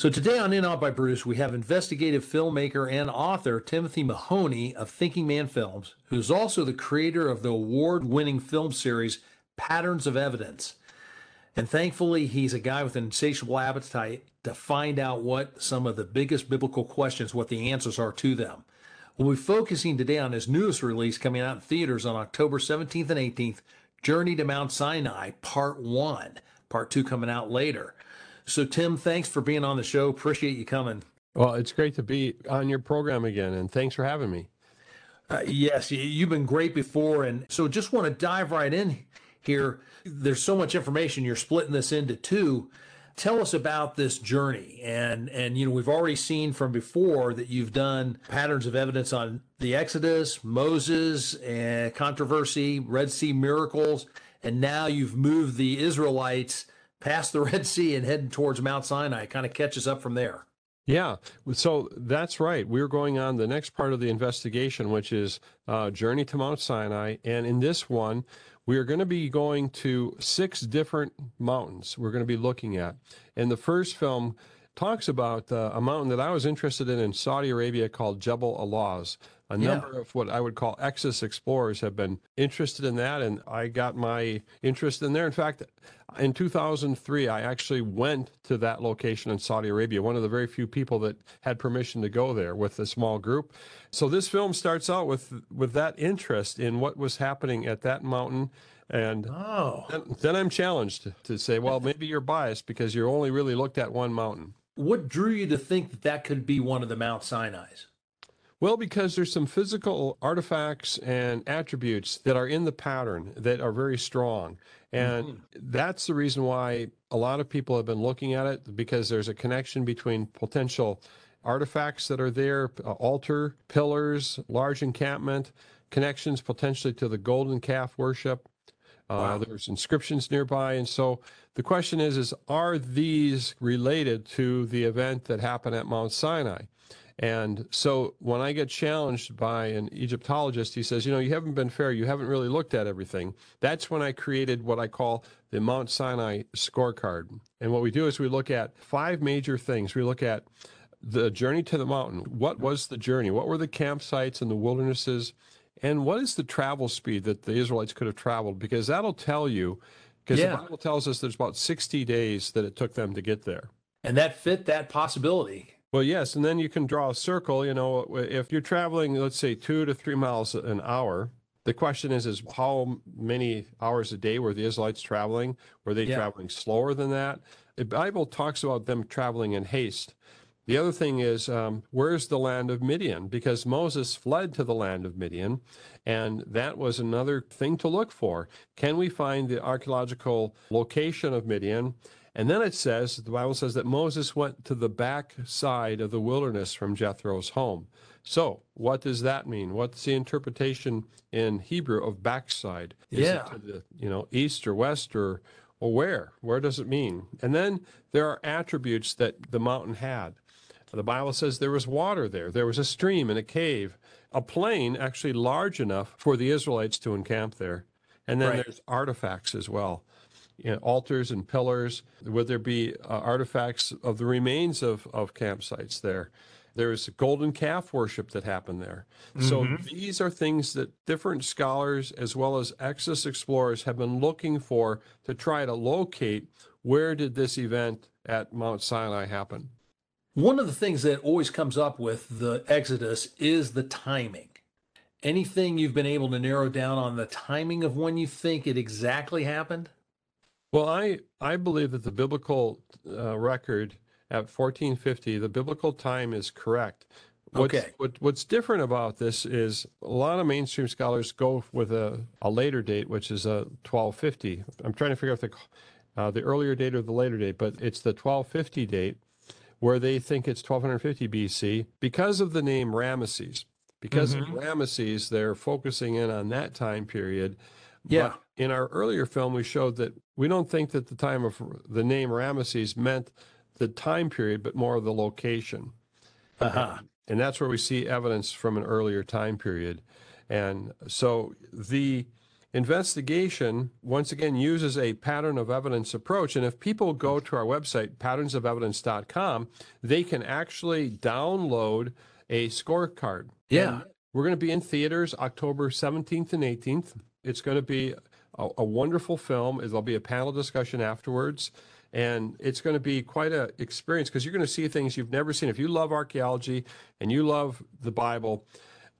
So today on In Awe by Bruce, we have investigative filmmaker and author Timothy Mahoney of Thinking Man Films, who's also the creator of the award-winning film series Patterns of Evidence. And thankfully, he's a guy with an insatiable appetite to find out what some of the biggest biblical questions, what the answers are to them. We'll be focusing today on his newest release coming out in theaters on October 17th and 18th, Journey to Mount Sinai, Part 1. Part 2 coming out later. So, Tim, thanks for being on the show. Appreciate you coming. Well, it's great to be on your program again, and thanks for having me. Uh, yes, you've been great before. And so, just want to dive right in here. There's so much information. You're splitting this into two. Tell us about this journey. And, and, you know, we've already seen from before that you've done patterns of evidence on the Exodus, Moses, and controversy, Red Sea miracles. And now you've moved the Israelites past the Red Sea and heading towards Mount Sinai. Kind of catches up from there. Yeah, so that's right. We're going on the next part of the investigation, which is uh, Journey to Mount Sinai. And in this one, we are going to be going to six different mountains we're going to be looking at. And the first film talks about uh, a mountain that I was interested in in Saudi Arabia called Jebel al-Lawz. A yeah. number of what I would call Exodus explorers have been interested in that, and I got my interest in there. In fact, in 2003, I actually went to that location in Saudi Arabia, one of the very few people that had permission to go there with a small group. So this film starts out with with that interest in what was happening at that mountain. And oh. then, then I'm challenged to say, well, maybe you're biased because you only really looked at one mountain. What drew you to think that that could be one of the Mount Sinai's? Well, because there's some physical artifacts and attributes that are in the pattern that are very strong. And mm-hmm. that's the reason why a lot of people have been looking at it because there's a connection between potential artifacts that are there, uh, altar, pillars, large encampment, connections potentially to the golden calf worship. Uh, wow. There's inscriptions nearby, and so the question is: is are these related to the event that happened at Mount Sinai? And so when I get challenged by an Egyptologist, he says, you know, you haven't been fair. You haven't really looked at everything. That's when I created what I call the Mount Sinai scorecard. And what we do is we look at five major things. We look at the journey to the mountain. What was the journey? What were the campsites and the wildernesses? And what is the travel speed that the Israelites could have traveled? Because that'll tell you, because yeah. the Bible tells us there's about 60 days that it took them to get there. And that fit that possibility. Well, yes, and then you can draw a circle. You know, if you're traveling, let's say two to three miles an hour, the question is, is how many hours a day were the Israelites traveling? Were they yeah. traveling slower than that? The Bible talks about them traveling in haste. The other thing is, um, where's the land of Midian? Because Moses fled to the land of Midian, and that was another thing to look for. Can we find the archaeological location of Midian? And then it says, the Bible says that Moses went to the back side of the wilderness from Jethro's home. So, what does that mean? What's the interpretation in Hebrew of backside? Is yeah. to the, you know, east or west or or where? Where does it mean? And then there are attributes that the mountain had. The Bible says there was water there. There was a stream and a cave, a plain actually large enough for the Israelites to encamp there. And then right. there's artifacts as well you know, altars and pillars? Would there be uh, artifacts of the remains of, of campsites there? There's golden calf worship that happened there. Mm-hmm. So these are things that different scholars as well as Exodus explorers have been looking for to try to locate where did this event at Mount Sinai happen. One of the things that always comes up with the Exodus is the timing. Anything you've been able to narrow down on the timing of when you think it exactly happened? Well, I, I believe that the biblical uh, record at 1450, the biblical time is correct. What's, okay. What, what's different about this is a lot of mainstream scholars go with a, a later date, which is a 1250. I'm trying to figure out the, uh, the earlier date or the later date, but it's the 1250 date, where they think it's 1250 BC because of the name Ramesses. Because of Ramesses, they're focusing in on that time period. Yeah. But in our earlier film, we showed that we don't think that the time of the name Ramesses meant the time period, but more of the location. Uh-huh. And that's where we see evidence from an earlier time period. And so the investigation, once again, uses a pattern of evidence approach. And if people go to our website, patternsofevidence.com, they can actually download a scorecard. Yeah. And we're going to be in theaters October 17th and 18th. It's going to be a, a wonderful film. There'll be a panel discussion afterwards. And it's going to be quite an experience because you're going to see things you've never seen. If you love archaeology and you love the Bible,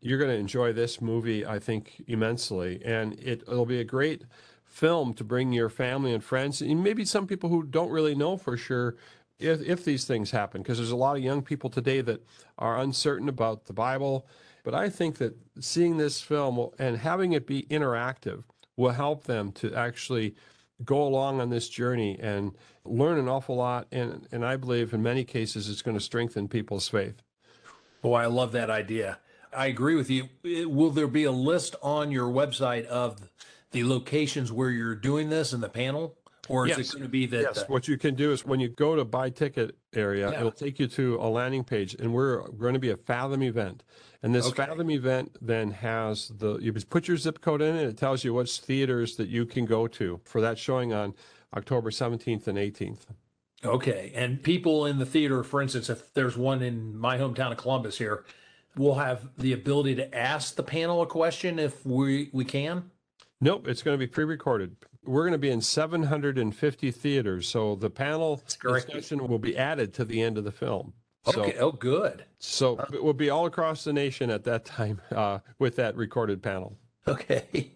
you're going to enjoy this movie, I think, immensely. And it, it'll be a great film to bring your family and friends, and maybe some people who don't really know for sure if, if these things happen, because there's a lot of young people today that are uncertain about the Bible. But I think that seeing this film will, and having it be interactive will help them to actually go along on this journey and learn an awful lot. And, and I believe in many cases it's going to strengthen people's faith. Boy, I love that idea. I agree with you. Will there be a list on your website of the locations where you're doing this in the panel? Or is Yes. it going to be that? Yes, uh, what you can do is when you go to buy ticket area, Yeah. it'll take you to a landing page, and we're going to be a Fathom event. And this Okay. Fathom event then has the you just put your zip code in, and it tells you which theaters that you can go to for that showing on October 17th and 18th. Okay. And people in the theater, for instance, if there's one in my hometown of Columbus here, we'll have the ability to ask the panel a question if we, we can. Nope, it's going to be pre-recorded. We're going to be in 750 theaters, so the panel discussion will be added to the end of the film. So, Okay. Oh, good. so it will be all across the nation at that time uh, with that recorded panel. Okay.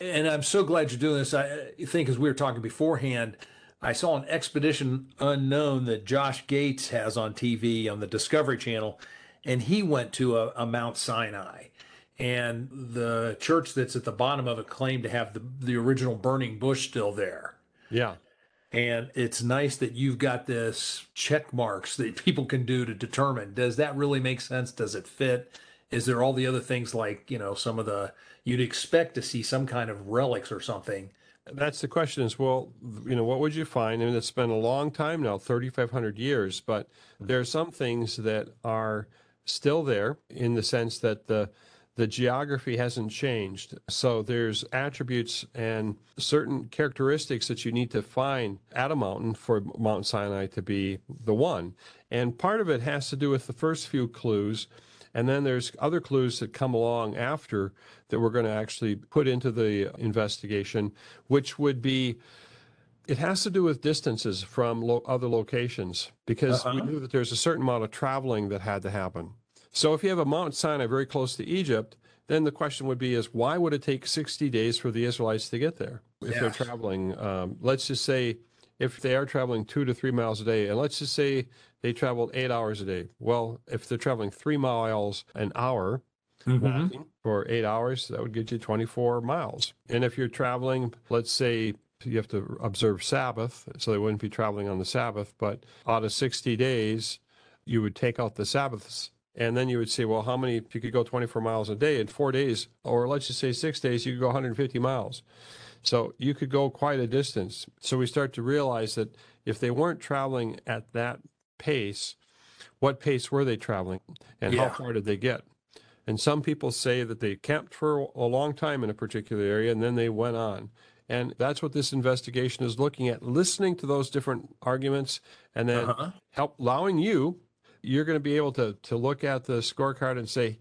And I'm so glad you're doing this. I think as we were talking beforehand, I saw an expedition unknown that Josh Gates has on TV on the Discovery Channel, and he went to a, a Mount Sinai. And the church that's at the bottom of it claimed to have the, the original burning bush still there. Yeah. And it's nice that you've got this check marks that people can do to determine does that really make sense? Does it fit? Is there all the other things like, you know, some of the, you'd expect to see some kind of relics or something? That's the question is, well, you know, what would you find? I mean, it's been a long time now, 3,500 years, but there are some things that are still there in the sense that the the geography hasn't changed. So there's attributes and certain characteristics that you need to find at a mountain for Mount Sinai to be the one. And part of it has to do with the first few clues. And then there's other clues that come along after that we're going to actually put into the investigation, which would be it has to do with distances from lo- other locations because we uh-huh. knew that there's a certain amount of traveling that had to happen. So if you have a Mount Sinai very close to Egypt, then the question would be is why would it take 60 days for the Israelites to get there if they're traveling? Um, let's just say if they are traveling two to three miles a day, and let's just say they traveled eight hours a day. Well, if they're traveling three miles an hour, walking for eight hours, that would get you 24 miles. And if you're traveling, let's say you have to observe Sabbath, so they wouldn't be traveling on the Sabbath, but out of 60 days, you would take out the Sabbaths. And then you would say, well, how many, if you could go 24 miles a day in four days, or let's just say six days, you could go 150 miles. So you could go quite a distance. So we start to realize that if they weren't traveling at that pace, what pace were they traveling and Yeah. how far did they get? And some people say that they camped for a long time in a particular area and then they went on. And that's what this investigation is looking at, listening to those different arguments and then Uh-huh. help allowing you, you're going to be able to, to look at the scorecard and say,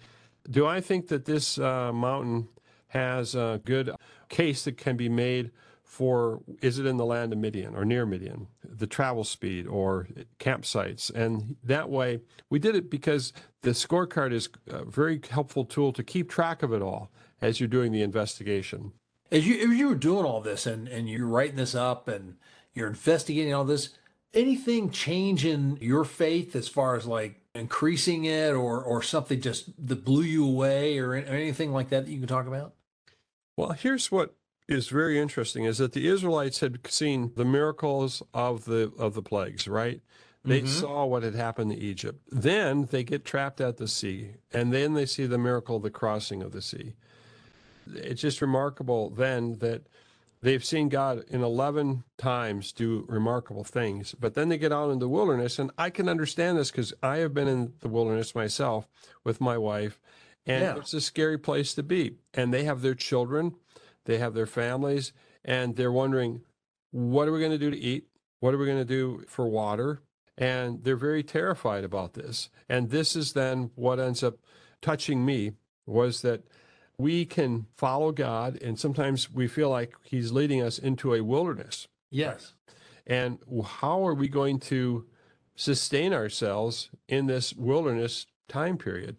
do I think that this uh, mountain has a good case that can be made for is it in the land of Midian or near Midian, the travel speed or campsites? And that way, we did it because the scorecard is a very helpful tool to keep track of it all as you're doing the investigation. As you, as you were doing all this and, and you're writing this up and you're investigating all this, anything change in your faith as far as like increasing it or, or something just that blew you away or, or anything like that that you can talk about? Well, here's what is very interesting is that the Israelites had seen the miracles of the of the plagues, right? They mm-hmm. saw what had happened to Egypt. Then they get trapped at the sea, and then they see the miracle of the crossing of the sea. It's just remarkable then that they've seen God in 11 times do remarkable things, but then they get out in the wilderness, and I can understand this because I have been in the wilderness myself with my wife, and Yeah. it's a scary place to be. And they have their children, they have their families, and they're wondering, what are we going to do to eat? What are we going to do for water? And they're very terrified about this. And this is then what ends up touching me was that we can follow God, and sometimes we feel like He's leading us into a wilderness. Yes. And how are we going to sustain ourselves in this wilderness time period?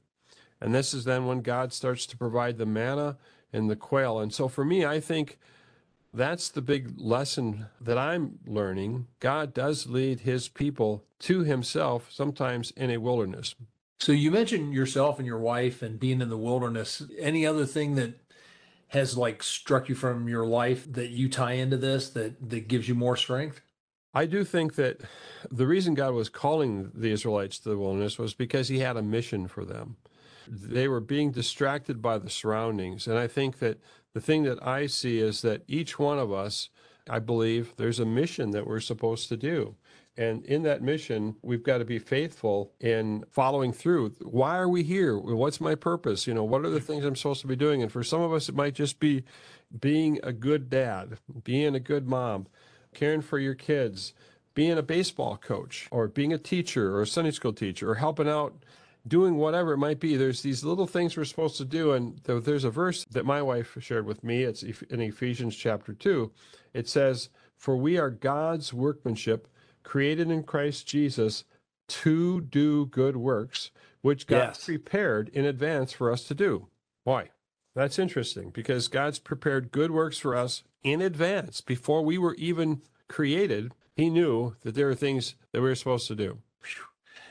And this is then when God starts to provide the manna and the quail. And so for me, I think that's the big lesson that I'm learning. God does lead his people to himself, sometimes in a wilderness. So you mentioned yourself and your wife and being in the wilderness. Any other thing that has like struck you from your life that you tie into this that that gives you more strength? I do think that the reason God was calling the Israelites to the wilderness was because he had a mission for them. They were being distracted by the surroundings. And I think that the thing that I see is that each one of us, I believe, there's a mission that we're supposed to do. And in that mission, we've got to be faithful in following through. Why are we here? What's my purpose? You know, what are the things I'm supposed to be doing? And for some of us, it might just be being a good dad, being a good mom, caring for your kids, being a baseball coach, or being a teacher or a Sunday school teacher, or helping out, doing whatever it might be. There's these little things we're supposed to do. And there's a verse that my wife shared with me. It's in Ephesians chapter 2. It says, For we are God's workmanship, created in Christ Jesus to do good works, which God Yes. prepared in advance for us to do. Why? That's interesting because God's prepared good works for us in advance before we were even created. He knew that there are things that we were supposed to do.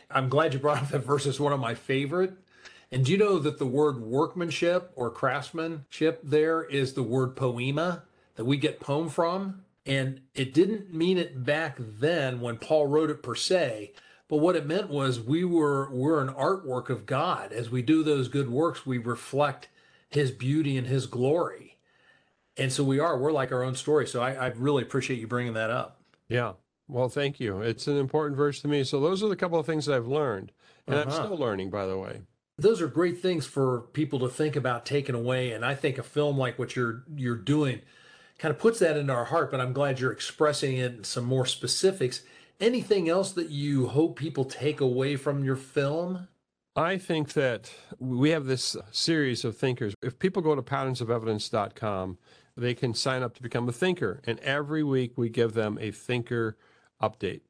I'm glad you brought up that verse. It's one of my favorite. And do you know that the word workmanship or craftsmanship there is the word poema that we get poem from? And it didn't mean it back then when Paul wrote it per se, but what it meant was we were we're an artwork of God. As we do those good works, we reflect his beauty and his glory. And so we are, we're like our own story. So I, I really appreciate you bringing that up. Yeah. Well, thank you. It's an important verse to me. So those are the couple of things that I've learned. And I'm Uh-huh. still learning, by the way. those are great things for people to think about taking away and i think a film like what you're you're doing kind of puts that into our heart but i'm glad you're expressing it in some more specifics anything else that you hope people take away from your film I think that we have this series of thinkers. If people go to patternsofevidence.com, they can sign up to become a thinker. And every week we give them a thinker update.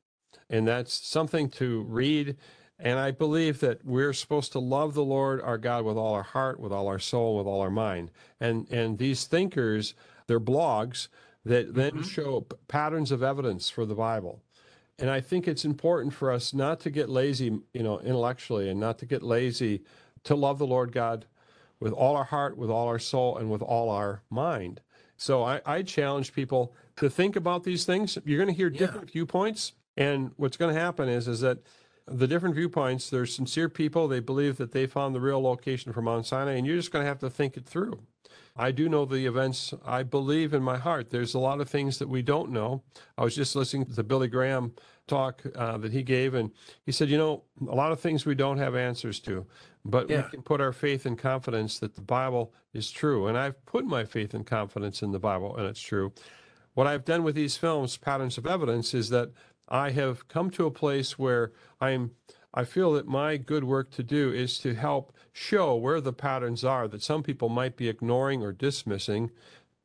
And that's something to read. And I believe that we're supposed to love the Lord our God with all our heart, with all our soul, with all our mind. And and these thinkers, they're blogs that then mm-hmm. show p- patterns of evidence for the Bible. And I think it's important for us not to get lazy, you know, intellectually and not to get lazy to love the Lord God with all our heart, with all our soul, and with all our mind. So I, I challenge people to think about these things. You're going to hear different viewpoints. And what's going to happen is, is that the different viewpoints, they're sincere people. They believe that they found the real location for Mount Sinai, and you're just going to have to think it through. I do know the events. I believe in my heart. There's a lot of things that we don't know. I was just listening to the Billy Graham talk uh, that he gave, and he said, you know, a lot of things we don't have answers to, but Yeah. we can put our faith and confidence that the Bible is true. And I've put my faith and confidence in the Bible, and it's true. What I've done with these films, Patterns of Evidence, is that I have come to a place where I'm I feel that my good work to do is to help show where the patterns are that some people might be ignoring or dismissing.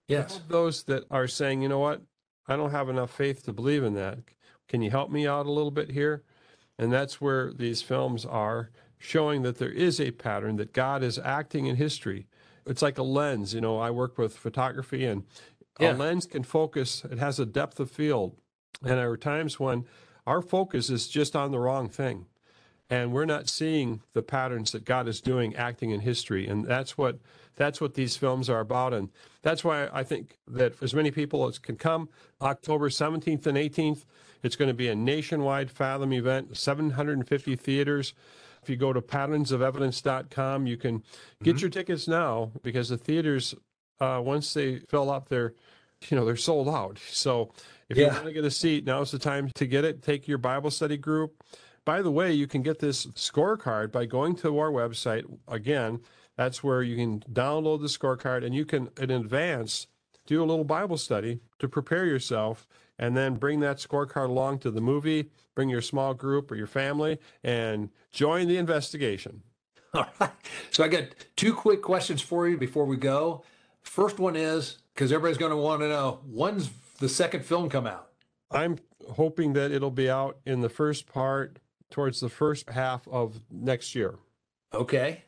yes Those that are saying, you know what, I don't have enough faith to believe in that. Can you help me out a little bit here? And that's where these films are showing that there is a pattern, that God is acting in history. It's like a lens. You know, I work with photography, and Yeah. a lens can focus, it has a depth of field. And there are times when our focus is just on the wrong thing. And we're not seeing the patterns that God is doing acting in history. And that's what that's what these films are about. And that's why I think that as many people as can come, October 17th and 18th, it's going to be a nationwide Fathom event, 750 theaters. If you go to patternsofevidence.com, you can get your tickets now because the theaters, uh, once they fill up, they're, you know, they're sold out. So if you want to get a seat, now's the time to get it. Take your Bible study group. By the way, you can get this scorecard by going to our website. Again, that's where you can download the scorecard and you can, in advance, do a little Bible study to prepare yourself and then bring that scorecard along to the movie, bring your small group or your family, and join the investigation. All right. So I got two quick questions for you before we go. First one is because everybody's going to want to know when's the second film come out? I'm hoping that it'll be out in the first part towards the first half of next year. Okay.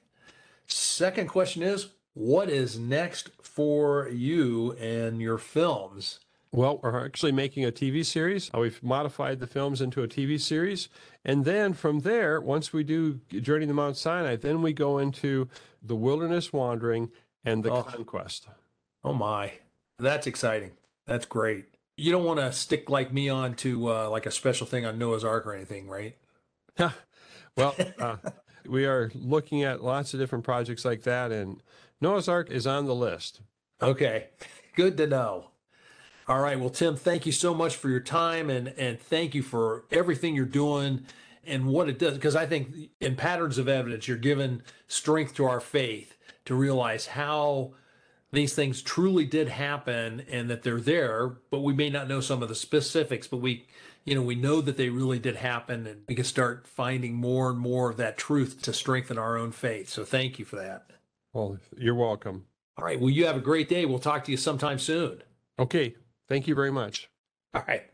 Second question is what is next for you and your films? Well, we're actually making a TV series. Uh, We've modified the films into a TV series. And then from there, once we do Journey to Mount Sinai, then we go into the wilderness wandering and the Oh. conquest. Oh my, that's exciting. That's great. You don't want to stick like me on to uh, like a special thing on Noah's Ark or anything, right? Well, uh, we are looking at lots of different projects like that, and Noah's Ark is on the list. Okay, good to know. All right, well, Tim, thank you so much for your time and and thank you for everything you're doing and what it does. Because I think in patterns of evidence, you're giving strength to our faith to realize how these things truly did happen and that they're there, but we may not know some of the specifics, but we, you know, we know that they really did happen and we can start finding more and more of that truth to strengthen our own faith. So thank you for that. Well, you're welcome. All right. Well, you have a great day. We'll talk to you sometime soon. Okay. Thank you very much. All right.